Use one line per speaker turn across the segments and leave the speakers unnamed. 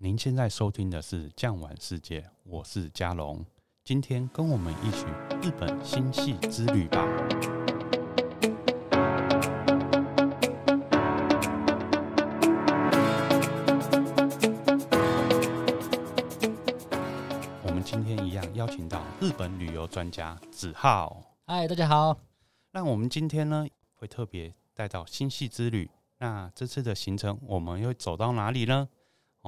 您现在收听的是《酱玩世界》，我是嘉龙。今天跟我们一起日本新系之旅吧。我们今天一样邀请到日本旅游专家子浩。
嗨，大家好。
那我们今天呢，会特别带到星系之旅。那这次的行程，我们又走到哪里呢？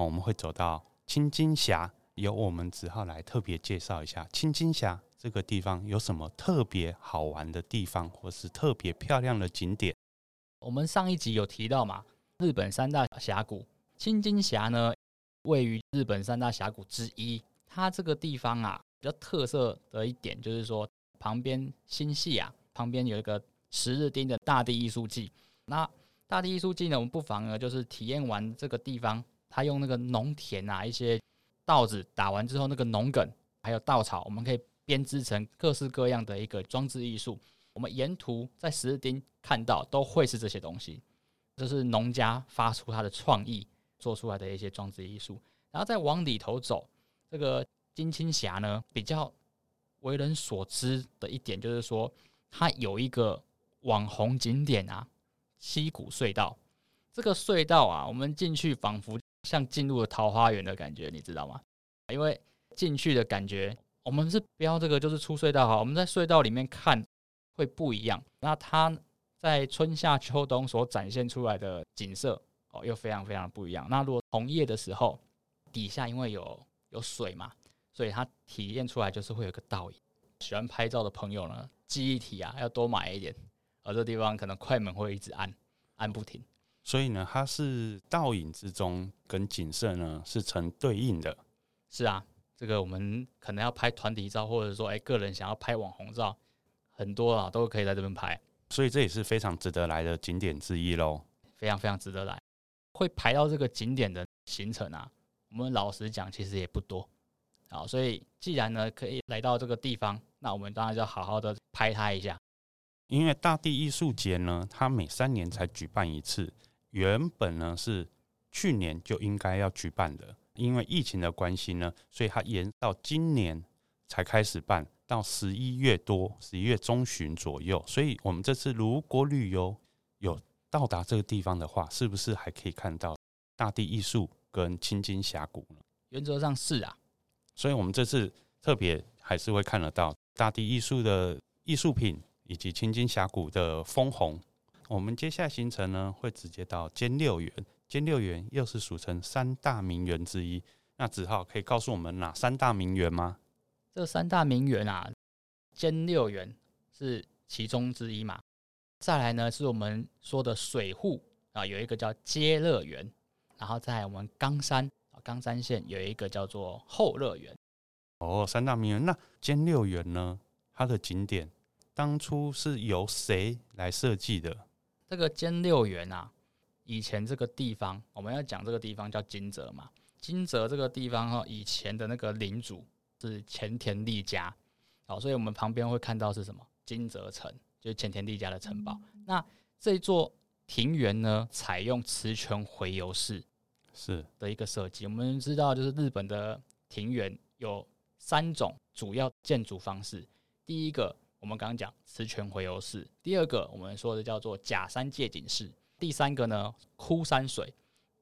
我们会走到青金峡，由我们子浩来特别介绍一下青金峡这个地方有什么特别好玩的地方，或是特别漂亮的景点。
我们上一集有提到嘛，日本三大峡谷，青金峡呢位于日本三大峡谷之一。它这个地方啊，比较特色的一点就是说，旁边新系啊，旁边有一个十日町的大地艺术祭。那大地艺术祭呢，我们不妨呢就是体验完这个地方。他用那个农田啊，一些稻子打完之后，那个农梗还有稻草，我们可以编织成各式各样的一个装置艺术。我们沿途在十字町看到都会是这些东西，这是农家发出他的创意做出来的一些装置艺术。然后再往里头走，这个轻津峡呢，比较为人所知的一点就是说，它有一个网红景点啊，溪谷隧道。这个隧道啊，我们进去仿佛。像进入了桃花源的感觉，你知道吗？因为进去的感觉，我们是标这个就是出隧道哈。我们在隧道里面看会不一样。那它在春夏秋冬所展现出来的景色哦，又非常非常不一样。那如果红叶的时候，底下因为有有水嘛，所以它体验出来就是会有个倒影。喜欢拍照的朋友呢，记忆体啊要多买一点。而这地方可能快门会一直按按不停。
所以呢，它是倒影之中跟景色呢是成对应的。
是啊，这个我们可能要拍团体照，或者说哎个人想要拍网红照，很多啊都可以在这边拍。
所以这也是非常值得来的景点之一喽。
非常非常值得来。会排到这个景点的行程啊，我们老实讲其实也不多。好，所以既然呢可以来到这个地方，那我们当然就要好好的拍它一下。
因为大地艺术节呢，它每三年才举办一次。原本呢是去年就应该要举办的，因为疫情的关系呢，所以它延到今年才开始办，到十一月多，十一月中旬左右。所以我们这次如果旅游有到达这个地方的话，是不是还可以看到大地艺术跟青金峡谷呢？
原则上是啊，
所以我们这次特别还是会看得到大地艺术的艺术品以及青金峡谷的枫红。我们接下来行程呢，会直接到兼六园。兼六园又是俗称三大名园之一。那子浩可以告诉我们哪三大名园吗？
这三大名园啊，兼六园是其中之一嘛。再来呢，是我们说的水户啊，有一个叫接乐园。然后在我们冈山啊，冈山县有一个叫做后乐园。
哦，三大名园。那兼六园呢？它的景点当初是由谁来设计的？
这个兼六园啊，以前这个地方我们要讲这个地方叫金泽嘛。金泽这个地方哈，以前的那个领主是前田利家，好，所以我们旁边会看到是什么金泽城，就是前田利家的城堡。那这座庭园呢，采用磁泉回游式是的一个设计。我们知道，就是日本的庭园有三种主要建筑方式，第一个。我们刚刚讲磁泉回游式，第二个我们说的叫做假山借景式，第三个呢枯山水。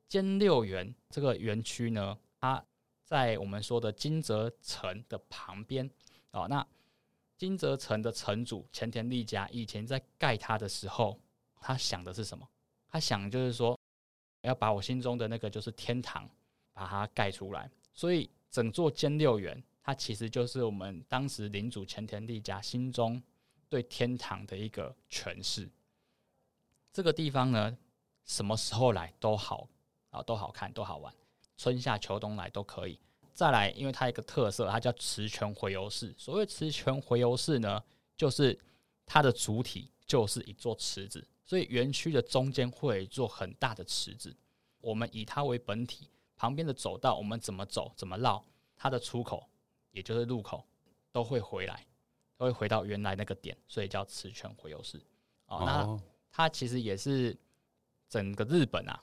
兼六园这个园区呢，它在我们说的金泽城的旁边哦。那金泽城的城主前田利家以前在盖它的时候，他想的是什么？他想就是说要把我心中的那个就是天堂把它盖出来，所以整座兼六园。它其实就是我们当时领主前田利家心中对天堂的一个诠释。这个地方呢，什么时候来都好啊，都好看，都好玩，春夏秋冬来都可以。再来，因为它一个特色，它叫磁泉回游式。所谓磁泉回游式呢，就是它的主体就是一座池子，所以园区的中间会有一座很大的池子。我们以它为本体，旁边的走道我们怎么走，怎么绕，它的出口。也就是入口都会回来，都会回到原来那个点，所以叫磁泉回游式。哦，那它其实也是整个日本啊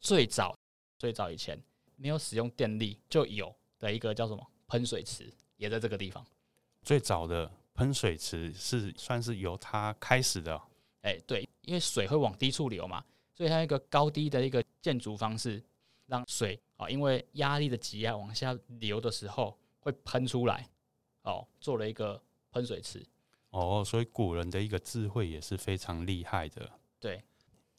最早最早以前没有使用电力就有的一个叫什么喷水池，也在这个地方。
最早的喷水池是算是由它开始的。
哎，对，因为水会往低处流嘛，所以它一个高低的一个建筑方式，让水啊，因为压力的挤压往下流的时候会喷出来，哦，做了一个喷水池。
哦，所以古人的一个智慧也是非常厉害的。
对，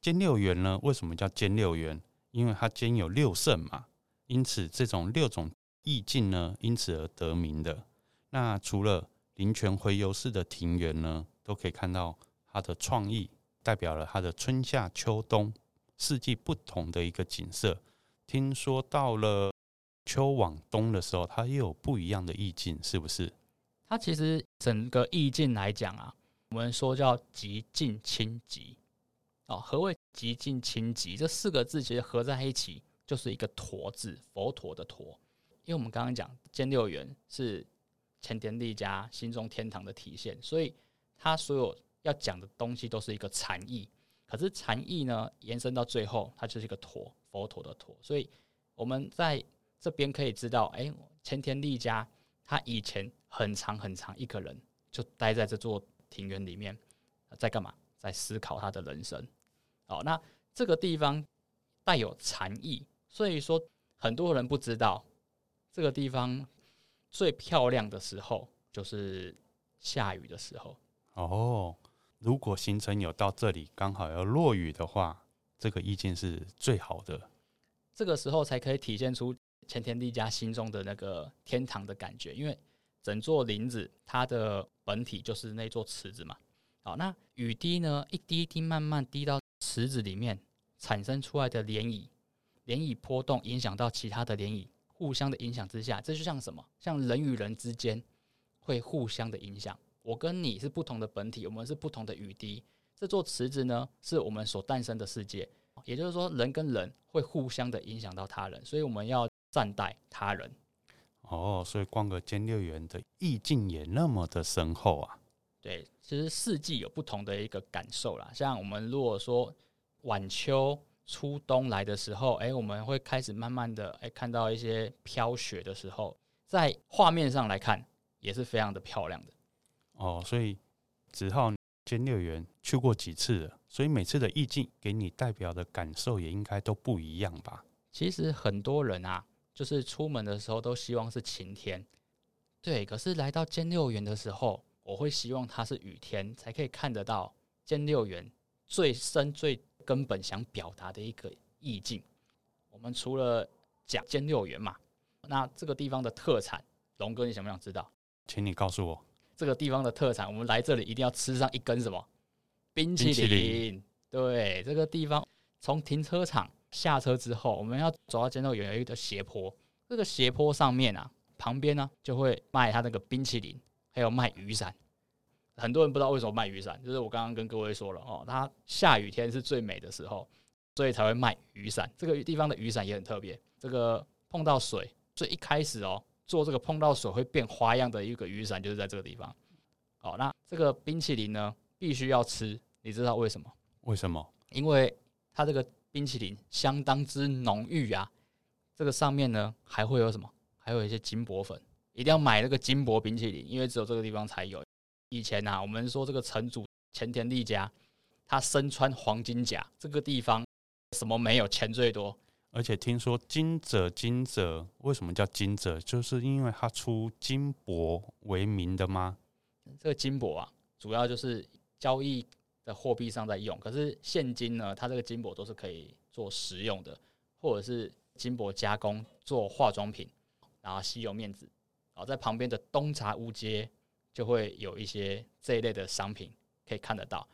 兼六园呢，为什么叫兼六园？因为它兼有六胜嘛，因此这种六种意境呢，因此而得名的。那除了林泉回游式的庭园呢，都可以看到它的创意，代表了它的春夏秋冬四季不同的一个景色。听说到了秋往冬的时候，它又有不一样的意境，是不是？
它其实整个意境来讲啊，我们说叫极尽清极哦。何谓极尽清极？这四个字其实合在一起就是一个“陀”字，佛陀的“陀”。因为我们刚刚讲兼六园是前田利家心中天堂的体现，所以它所有要讲的东西都是一个禅意。可是禅意呢，延伸到最后，它就是一个“陀”，佛陀的“陀”。所以我们在这边可以知道，哎，前田利家他以前。很长很长，一个人就待在这座庭园里面，在干嘛？在思考他的人生。好，那这个地方带有禅意，所以说很多人不知道这个地方最漂亮的时候就是下雨的时候。
哦，如果行程有到这里，刚好要落雨的话，这个意境是最好的。
这个时候才可以体现出前田利家心中的那个天堂的感觉，因为。整座林子，它的本体就是那座池子嘛。好，那雨滴呢，一滴一滴慢慢滴到池子里面，产生出来的涟漪，涟漪波动影响到其他的涟漪，互相的影响之下，这就像什么？像人与人之间会互相的影响。我跟你是不同的本体，我们是不同的雨滴。这座池子呢，是我们所诞生的世界，也就是说，人跟人会互相的影响到他人，所以我们要善待他人。
哦，所以逛个兼六园的意境也那么的深厚啊。
对，其实四季有不同的一个感受啦。像我们如果说晚秋、初冬来的时候，哎，我们会开始慢慢的哎看到一些飘雪的时候，在画面上来看也是非常的漂亮的。
哦，所以子浩兼六园去过几次了，所以每次的意境给你代表的感受也应该都不一样吧？
其实很多人啊。就是出门的时候都希望是晴天，对。可是来到兼六园的时候，我会希望它是雨天，才可以看得到兼六园最深、最根本想表达的一个意境。我们除了讲兼六园嘛，那这个地方的特产，龙哥你想不想知道？
请你告诉我，
这个地方的特产，我们来这里一定要吃上一根什么？冰淇淋。对，这个地方从停车场。下车之后，我们要走到兼六园有一个斜坡，这个斜坡上面啊，旁边呢就会卖他那个冰淇淋，还有卖雨伞。很多人不知道为什么卖雨伞，就是我刚刚跟各位说了哦，它下雨天是最美的时候，所以才会卖雨伞。这个地方的雨伞也很特别，这个碰到水，最一开始哦，做这个碰到水会变花样的一个雨伞，就是在这个地方。好，那这个冰淇淋呢，必须要吃，你知道为什么？
为什么？
因为它这个。冰淇淋相当之浓郁啊！这个上面呢还会有什么？还有一些金箔粉，一定要买那个金箔冰淇淋，因为只有这个地方才有。以前啊，我们说这个城主前田利家，他身穿黄金甲，这个地方什么没有？钱最多。
而且听说金泽金泽为什么叫金泽？就是因为他出金箔为名的吗？
这个金箔啊，主要就是交易。的货币上在用，可是现金呢？它这个金箔都是可以做食用的，或者是金箔加工做化妆品，然后吸油面纸。好，在旁边的东茶屋街就会有一些这一类的商品可以看得到。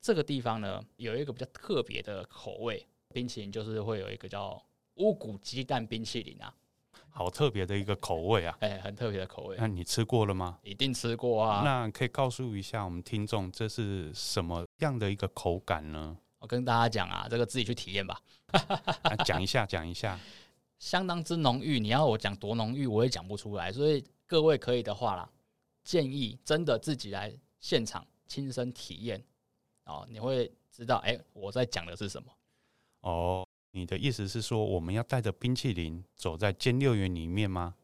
这个地方呢，有一个比较特别的口味冰淇淋，就是会有一个叫乌骨鸡蛋冰淇淋啊。
好特别的一个口味啊！
哎、欸，很特别的口味。
那你吃过了吗？
一定吃过啊！
那可以告诉一下我们听众，这是什么样的一个口感呢？
我跟大家讲啊，这个自己去体验吧。
讲一下，讲一下，
相当之浓郁。你要我讲多浓郁，我也讲不出来。所以各位可以的话啦，建议真的自己来现场亲身体验哦，你会知道，哎、欸，我在讲的是什么。
哦，你的意思是说，我们要带着冰淇淋走在兼六园里面吗？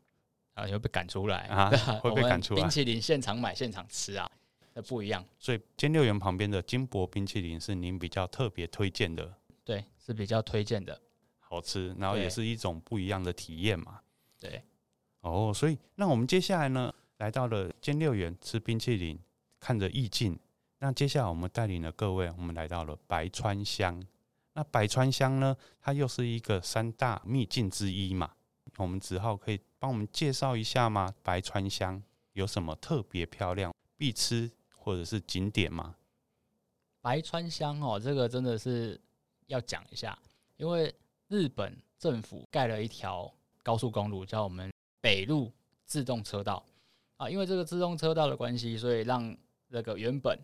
啊，又被赶出来
啊？会被赶出来？
冰淇淋现场买现场吃啊，那不一样。
所以兼六园旁边的金箔冰淇淋是您比较特别推荐的？
对，是比较推荐的，
好吃，然后也是一种不一样的体验嘛。
对，
哦，所以那我们接下来呢，来到了兼六园吃冰淇淋，看着意境。那接下来我们带领了各位，我们来到了白川乡。那白川乡呢，它又是一个三大秘境之一嘛。我们子浩可以帮我们介绍一下吗？白川乡有什么特别漂亮、必吃或者是景点吗？
白川乡哦，这个真的是要讲一下，因为日本政府盖了一条高速公路，叫我们北陆自动车道啊。因为这个自动车道的关系，所以让那个原本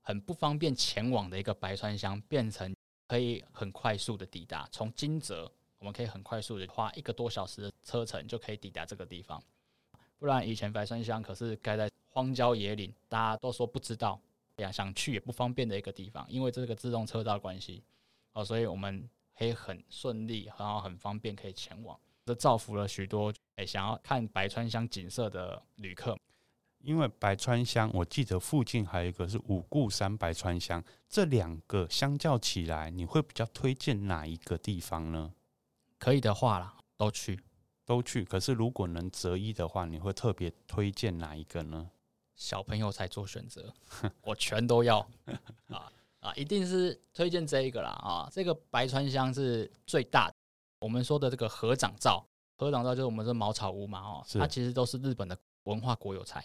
很不方便前往的一个白川乡变成。可以很快速的抵达，从金泽，我们可以很快速的花一个多小时的车程就可以抵达这个地方。不然以前白川乡可是盖在荒郊野岭，大家都说不知道，呀，想去也不方便的一个地方。因为这个自动车道关系，哦，所以我们可以很顺利，然后很方便可以前往，这造福了许多诶想要看白川乡景色的旅客。
因为白川乡，我记得附近还有一个是五顾山白川乡，这两个相较起来，你会比较推荐哪一个地方呢？
可以的话啦，都去，
都去。可是如果能择一的话，你会特别推荐哪一个呢？
小朋友才做选择，我全都要啊啊！一定是推荐这一个啦啊！这个白川乡是最大的，我们说的这个合掌造，合掌造就是我们说茅草屋嘛哦，它其实都是日本的文化国有财。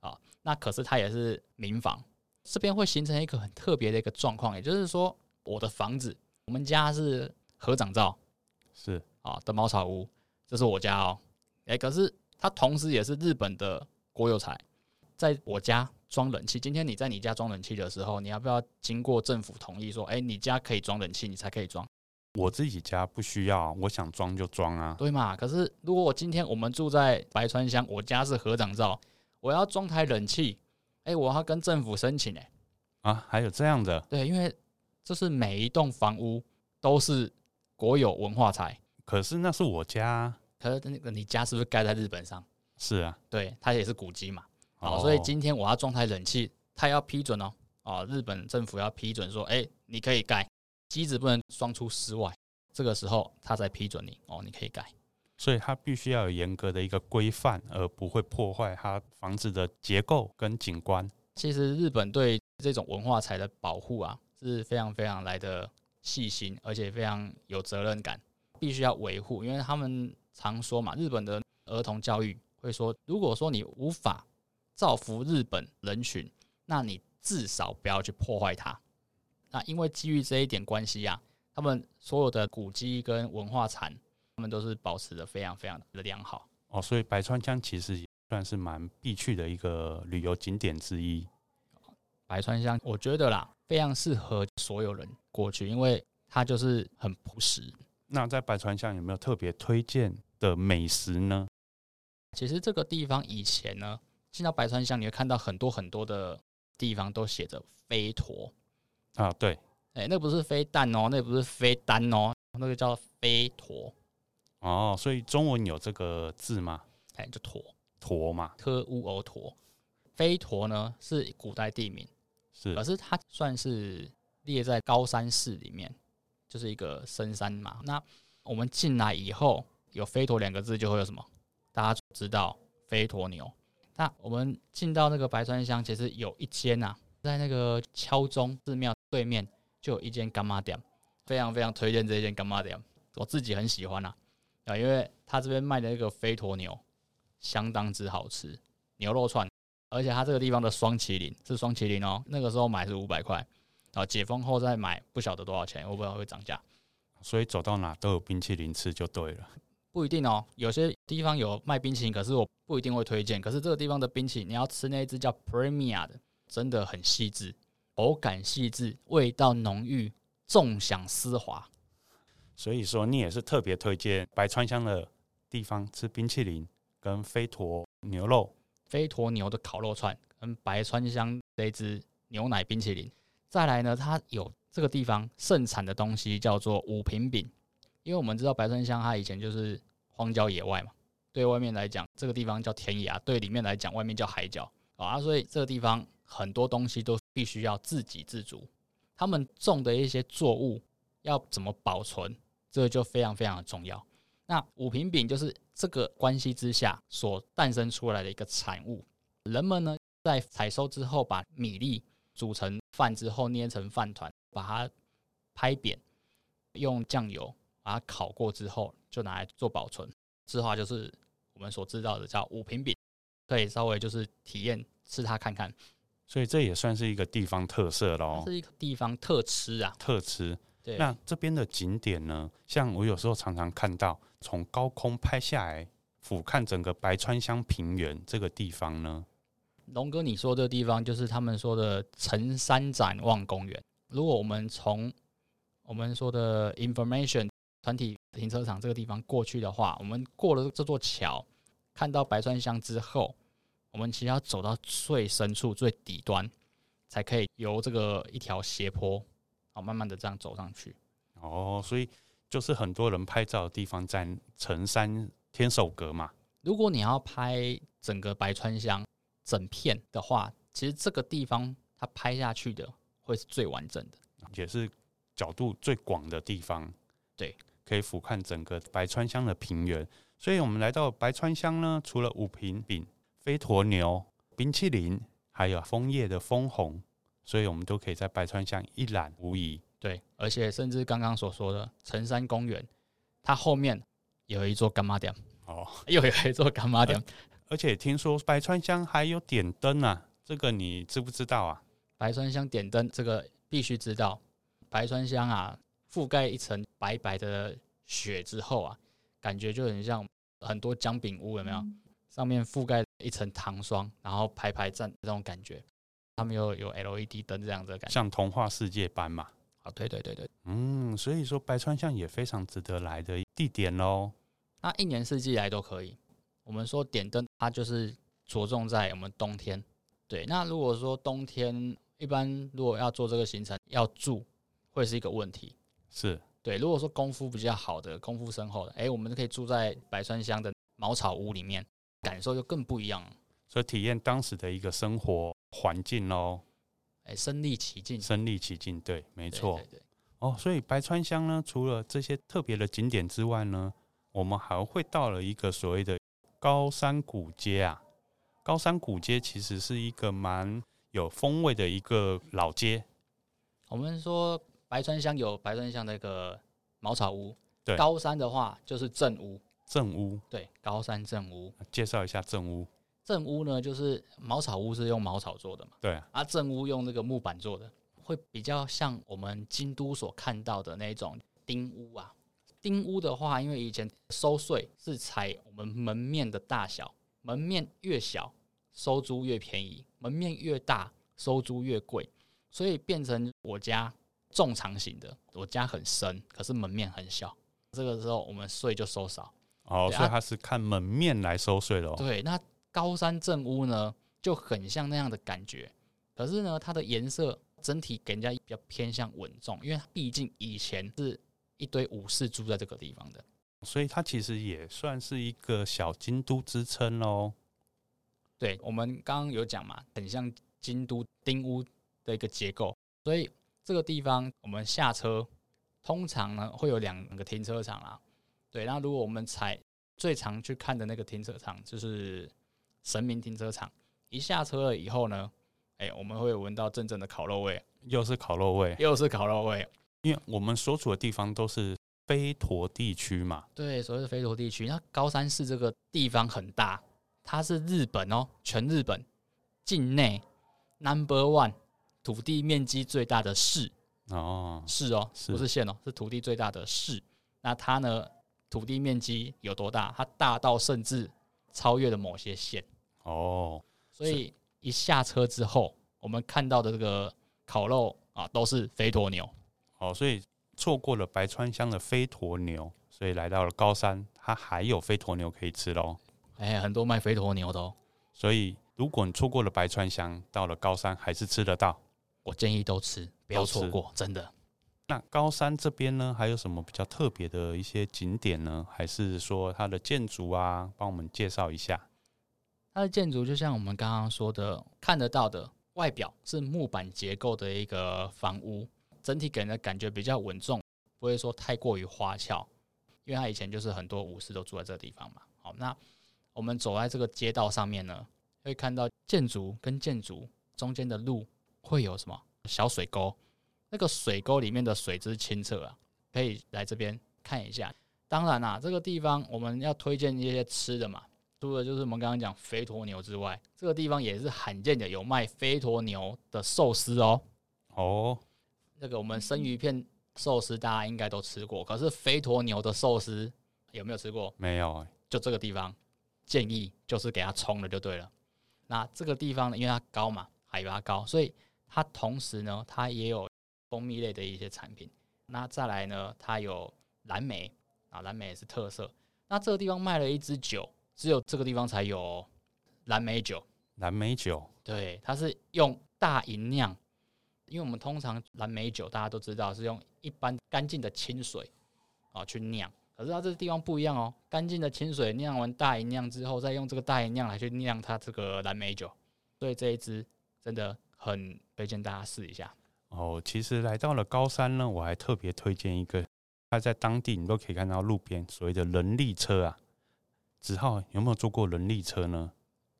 啊，那可是它也是民房，这边会形成一个很特别的一个状况，也就是说，我的房子，我们家是合掌造，
是
啊的茅草屋，这是我家哦，哎，可是它同时也是日本的国有财，在我家装冷气，今天你在你家装冷气的时候，你要不要经过政府同意说，哎，你家可以装冷气，你才可以装？
我自己家不需要，我想装就装啊，
对嘛？可是如果我今天我们住在白川乡，我家是合掌造。我要装台冷气，哎，我要跟政府申请哎，
啊，还有这样的？
对，因为这是每一栋房屋都是国有文化财。
可是那是我家，
可是那个你家是不是盖在日本上？
是啊，
对，它也是古迹嘛。哦，所以今天我要装台冷气，它要批准哦。哦，日本政府要批准说，哎，你可以盖，机子不能装出室外，这个时候它才批准你哦，你可以盖。
所以它必须要有严格的一个规范，而不会破坏它房子的结构跟景观。
其实日本对这种文化财的保护啊，是非常非常来的细心，而且非常有责任感，必须要维护。因为他们常说嘛，日本的儿童教育会说，如果说你无法造福日本人群，那你至少不要去破坏它。那因为基于这一点关系啊，他们所有的古迹跟文化产。他们都是保持的非常非常的良好
哦，所以白川乡其实也算是蛮必去的一个旅游景点之一。
白川乡，我觉得啦，非常适合所有人过去，因为它就是很朴实。
那在白川乡有没有特别推荐的美食呢？
其实这个地方以前呢，进到白川乡，你会看到很多很多的地方都写着“飞驼”
啊，对，
哎、欸，那不是飞弹哦，那不是飞单哦，那个叫飞驒。
哦，所以中文有这个字吗？
哎，就驒
驒嘛，
特乌欧驒。飞驒呢是古代地名，
是，
可是它算是列在高山寺里面，就是一个深山嘛。那我们进来以后，有飞驼两个字，就会有什么？大家知道飞驼牛。那我们进到那个白川乡，其实有一间呐、啊，在那个敲钟寺庙对面就有一间柑仔店，非常非常推荐这一间柑仔店，我自己很喜欢啊。啊，因为他这边卖的那个飞驼牛相当之好吃，牛肉串，而且他这个地方的双麒麟是双麒麟哦，那个时候买是五百块，啊，解封后再买不晓得多少钱，我不知道会涨价，
所以走到哪都有冰淇淋吃就对了。
不一定哦，有些地方有卖冰淇淋，可是我不一定会推荐。可是这个地方的冰淇淋，你要吃那一只叫 Premier 的，真的很细致，口感细致，味道浓郁，纵享丝滑。
所以说，你也是特别推荐白川乡的地方吃冰淇淋跟飞驼牛肉、
飞驼牛的烤肉串跟白川乡这一支牛奶冰淇淋，再来呢，它有这个地方盛产的东西叫做五平饼，因为我们知道白川乡它以前就是荒郊野外嘛，对外面来讲这个地方叫天涯，对里面来讲外面叫海角啊，所以这个地方很多东西都必须要自给自足。他们种的一些作物要怎么保存，这就非常非常的重要。那五平饼就是这个关系之下所诞生出来的一个产物。人们呢在采收之后，把米粒煮成饭之后捏成饭团，把它拍扁，用酱油把它烤过之后，就拿来做保存。这话就是我们所知道的叫五平饼，可以稍微就是体验吃它看看。
所以这也算是一个地方特色喽，
是一个地方特吃啊，
特吃。
对，
那这边的景点呢，像我有时候常常看到从高空拍下来，俯瞰整个白川乡平原这个地方呢，
龙哥，你说这个地方就是他们说的城山展望公园。如果我们从我们说的 information 团体停车场这个地方过去的话，我们过了这座桥，看到白川乡之后。我们其实要走到最深处、最底端，才可以由这个一条斜坡，好，慢慢的这样走上去。
哦，所以就是很多人拍照的地方在成山天守阁嘛。
如果你要拍整个白川乡整片的话，其实这个地方它拍下去的会是最完整的，
也是角度最广的地方。
对，
可以俯瞰整个白川乡的平原。所以我们来到白川乡呢，除了五平饼。飞驼牛、冰淇淋，还有枫叶的枫红，所以我们都可以在白川乡一览无遗。
对，而且甚至刚刚所说的城山公园，它后面有一座柑仔店哦，又有一座柑仔店，
而且听说白川乡还有点灯啊，这个你知不知道啊？
白川乡点灯，这个必须知道。白川乡啊，覆盖一层白白的雪之后啊，感觉就很像很多姜饼屋，有没有？嗯上面覆盖一层糖霜，然后排排站这种感觉，他们又有 LED 灯这样子的感觉，
像童话世界般嘛。
啊，对对对对，
嗯，所以说白川乡也非常值得来的地点喽。
那一年四季来都可以。我们说点灯，它就是着重在我们冬天。对，那如果说冬天一般如果要做这个行程要住，会是一个问题。
是
对，如果说功夫比较好的、功夫深厚的，哎，我们可以住在白川乡的茅草屋里面。感受就更不一样了，
所以体验当时的一个生活环境喽，
哎，身临其境，
身临其境，对，
没错，对
哦，所以白川乡呢，除了这些特别的景点之外呢，我们还会到了一个所谓的高山古街啊。高山古街其实是一个蛮有风味的一个老街。
我们说白川乡有白川乡的一个茅草屋，
对，
高山的话就是正屋。
正屋，
对，高山正屋，
介绍一下正屋。
镇屋呢，就是茅草屋是用茅草做的嘛，
对啊，
啊，镇屋用那个木板做的，会比较像我们京都所看到的那种丁屋啊。丁屋的话，因为以前收税是采我们门面的大小，门面越小收租越便宜，门面越大收租越贵，所以变成我家纵长型的，我家很深，可是门面很小，这个时候我们税就收少。
哦，所以他是看门面来收税的哦。
对，那高山正屋呢，就很像那样的感觉。可是呢，它的颜色整体给人家比较偏向稳重，因为它毕竟以前是一堆武士住在这个地方的，
所以它其实也算是一个小京都之称喽。
对，我们刚刚有讲嘛，很像京都町屋的一个结构。所以这个地方我们下车，通常呢会有两个停车场啦。对，那如果我们踩最常去看的那个停车场，就是神明停车场。一下车了以后呢，哎，我们会闻到阵阵的烤肉味，
又是烤肉味，
又是烤肉味。
因为我们所处的地方都是飞陀地区嘛。
对，所谓的飞陀地区，那高山市这个地方很大，它是日本哦，全日本境内 number one 土地面积最大的市
哦，
市哦，不是县哦，是土地最大的市。那它呢？土地面积有多大？它大到甚至超越了某些县
哦。
所以一下车之后，我们看到的这个烤肉啊，都是飞驼牛。
哦，所以错过了白川乡的飞驼牛，所以来到了高山，它还有飞驼牛可以吃喽。
哎，很多卖飞驼牛的哦。
所以如果你错过了白川乡，到了高山还是吃得到。
我建议都吃，不要错过，真的。
那高山这边呢，还有什么比较特别的一些景点呢？还是说它的建筑啊，帮我们介绍一下？
它的建筑就像我们刚刚说的，看得到的外表是木板结构的一个房屋，整体给人的感觉比较稳重，不会说太过于花俏。因为它以前就是很多武士都住在这个地方嘛。好，那我们走在这个街道上面呢，会看到建筑跟建筑中间的路会有什么小水沟，那个水沟里面的水质清澈啊，可以来这边看一下。当然啦、啊，这个地方我们要推荐一些吃的嘛。除了就是我们刚刚讲肥驼牛之外，这个地方也是罕见的有卖肥驼牛的寿司哦。
哦，
那个我们生鱼片寿司大家应该都吃过，可是肥驼牛的寿司有没有吃过？
没有。
就这个地方，建议就是给它冲了就对了。那这个地方呢，因为它高嘛，海拔高，所以它同时呢，它也有蜂蜜类的一些产品。那再来呢，它有蓝莓啊，蓝莓也是特色。那这个地方卖了一支酒。只有这个地方才有蓝莓酒。
蓝莓酒，
对，它是用大吟酿，因为我们通常蓝莓酒大家都知道是用一般干净的清水啊去酿，可是它这个地方不一样哦，干净的清水酿完大吟酿之后，再用这个大吟酿来去酿它这个蓝莓酒，所以这一支真的很推荐大家试一下。
哦，其实来到了高山呢，我还特别推荐一个，它在当地你都可以看到路边所谓的人力车啊。子浩有没有坐过人力车呢？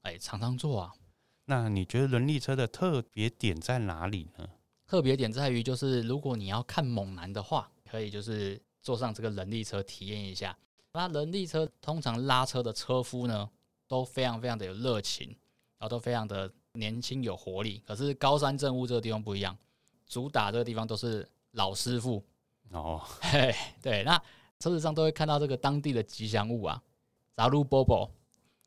哎，常常坐啊。
那你觉得人力车的特别点在哪里呢？
特别点在于，就是如果你要看猛男的话，可以就是坐上这个人力车体验一下。那人力车通常拉车的车夫呢，都非常非常的有热情，然后都非常的年轻有活力。可是高山镇雾这个地方不一样，主打这个地方都是老师傅
哦。
嘿，对，那车子上都会看到这个当地的吉祥物啊。萨鲁波波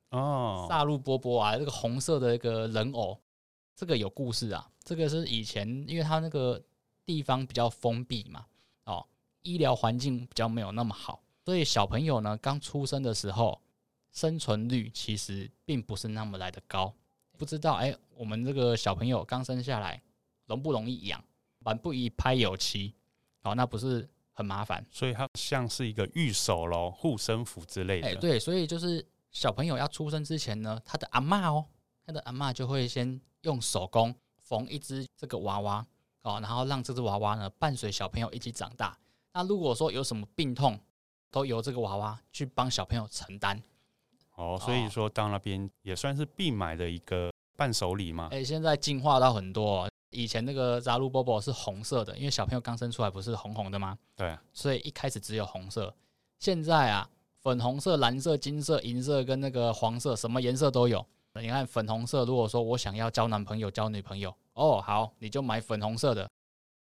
哦，萨鲁波波啊，这个红色的一个人偶，这个有故事啊。这个是以前，因为它那个地方比较封闭嘛，哦，医疗环境比较没有那么好，所以小朋友呢刚出生的时候，生存率其实并不是那么来的高。不知道哎，我们这个小朋友刚生下来容不容易养？满不宜拍有期，哦，那不是。很麻烦，
所以它像是一个御守咯，护身符之类的。
哎，对，所以就是小朋友要出生之前呢，他的阿嬷哦，他的阿嬷就会先用手工缝一只这个娃娃哦，然后让这只娃娃呢伴随小朋友一起长大。那如果说有什么病痛，都由这个娃娃去帮小朋友承担。
哦，所以说到那边也算是必买的一个伴手礼嘛。
哎，现在进化到很多。以前那个扎鲁波波是红色的，因为小朋友刚生出来不是红红的吗？
对啊，
所以一开始只有红色。现在啊，粉红色、蓝色、金色、银色跟那个黄色，什么颜色都有。你看粉红色，如果说我想要交男朋友、交女朋友，哦，好，你就买粉红色的，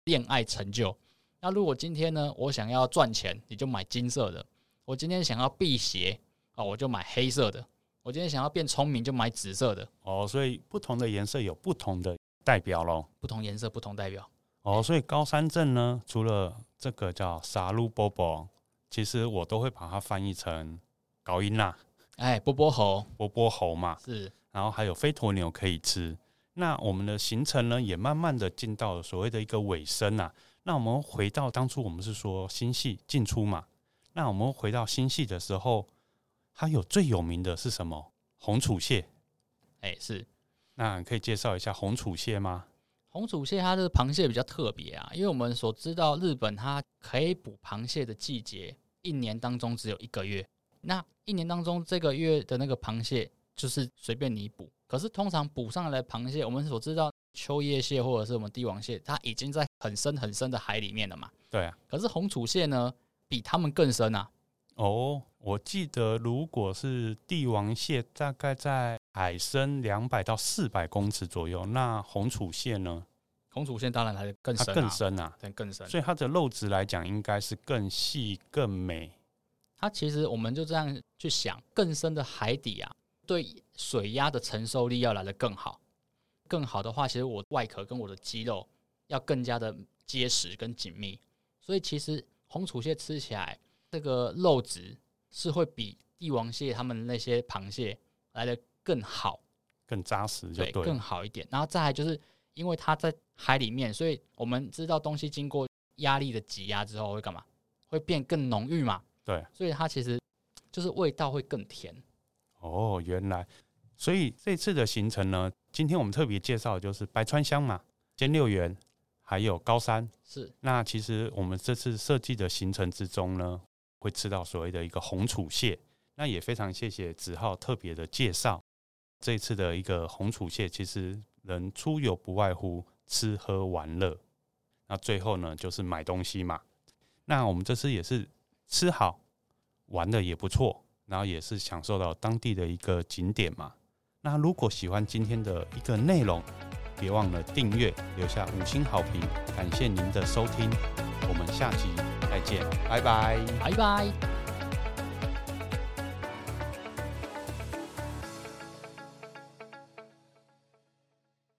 恋爱成就。那如果今天呢，我想要赚钱，你就买金色的。我今天想要辟邪哦，我就买黑色的。我今天想要变聪明，就买紫色的。
哦，所以不同的颜色有不同的。代表咯，
不同颜色不同代表。
哦，所以高山镇呢，除了这个叫沙鲁波波，其实我都会把它翻译成高音啦，
哎，波波猴，
波波猴嘛，
是，
然后还有飞鸵牛可以吃。那我们的行程呢，也慢慢的进到了所谓的一个尾声啊。那我们回到当初我们是说星系进出嘛，那我们回到星系的时候，它有最有名的是什么？红储蟹，
哎，是。
那可以介绍一下红楚蟹吗？
红楚蟹它的螃蟹比较特别啊，因为我们所知道日本它可以捕螃蟹的季节，一年当中只有一个月。那一年当中这个月的那个螃蟹就是随便你捕，可是通常捕上来的螃蟹，我们所知道秋叶蟹或者是我们帝王蟹，它已经在很深很深的海里面了嘛。
对啊。
可是红楚蟹呢，比它们更深啊。
哦，我记得如果是帝王蟹，大概在。海深两百到四百公尺左右，那红储蟹呢？
红储蟹当然还是更深，啊，
更深啊，
更深。
所以它的肉质来讲，应该是更细更美。
它其实我们就这样去想，更深的海底啊，对水压的承受力要来得更好。更好的话，其实我外壳跟我的肌肉要更加的结实跟紧密。所以其实红储蟹吃起来，这个肉质是会比帝王蟹他们那些螃蟹来的。更好，
更扎实，就对，
更好一点。然后再来就是，因为它在海里面，所以我们知道东西经过压力的挤压之后会干嘛？会变更浓郁嘛？
对，
所以它其实就是味道会更甜。
哦，原来，所以这次的行程呢，今天我们特别介绍的就是白川乡嘛，兼六园，还有高山。
是。那
其实我们这次设计的行程之中呢，会吃到所谓的一个红楚蟹。那也非常谢谢子浩特别的介绍。这次的一个红储蟹，其实人出游不外乎吃喝玩乐，那最后呢就是买东西嘛。那我们这次也是吃好，玩的也不错，然后也是享受到当地的一个景点嘛。那如果喜欢今天的一个内容，别忘了订阅，留下五星好评，感谢您的收听，我们下集再见，拜拜，
拜拜。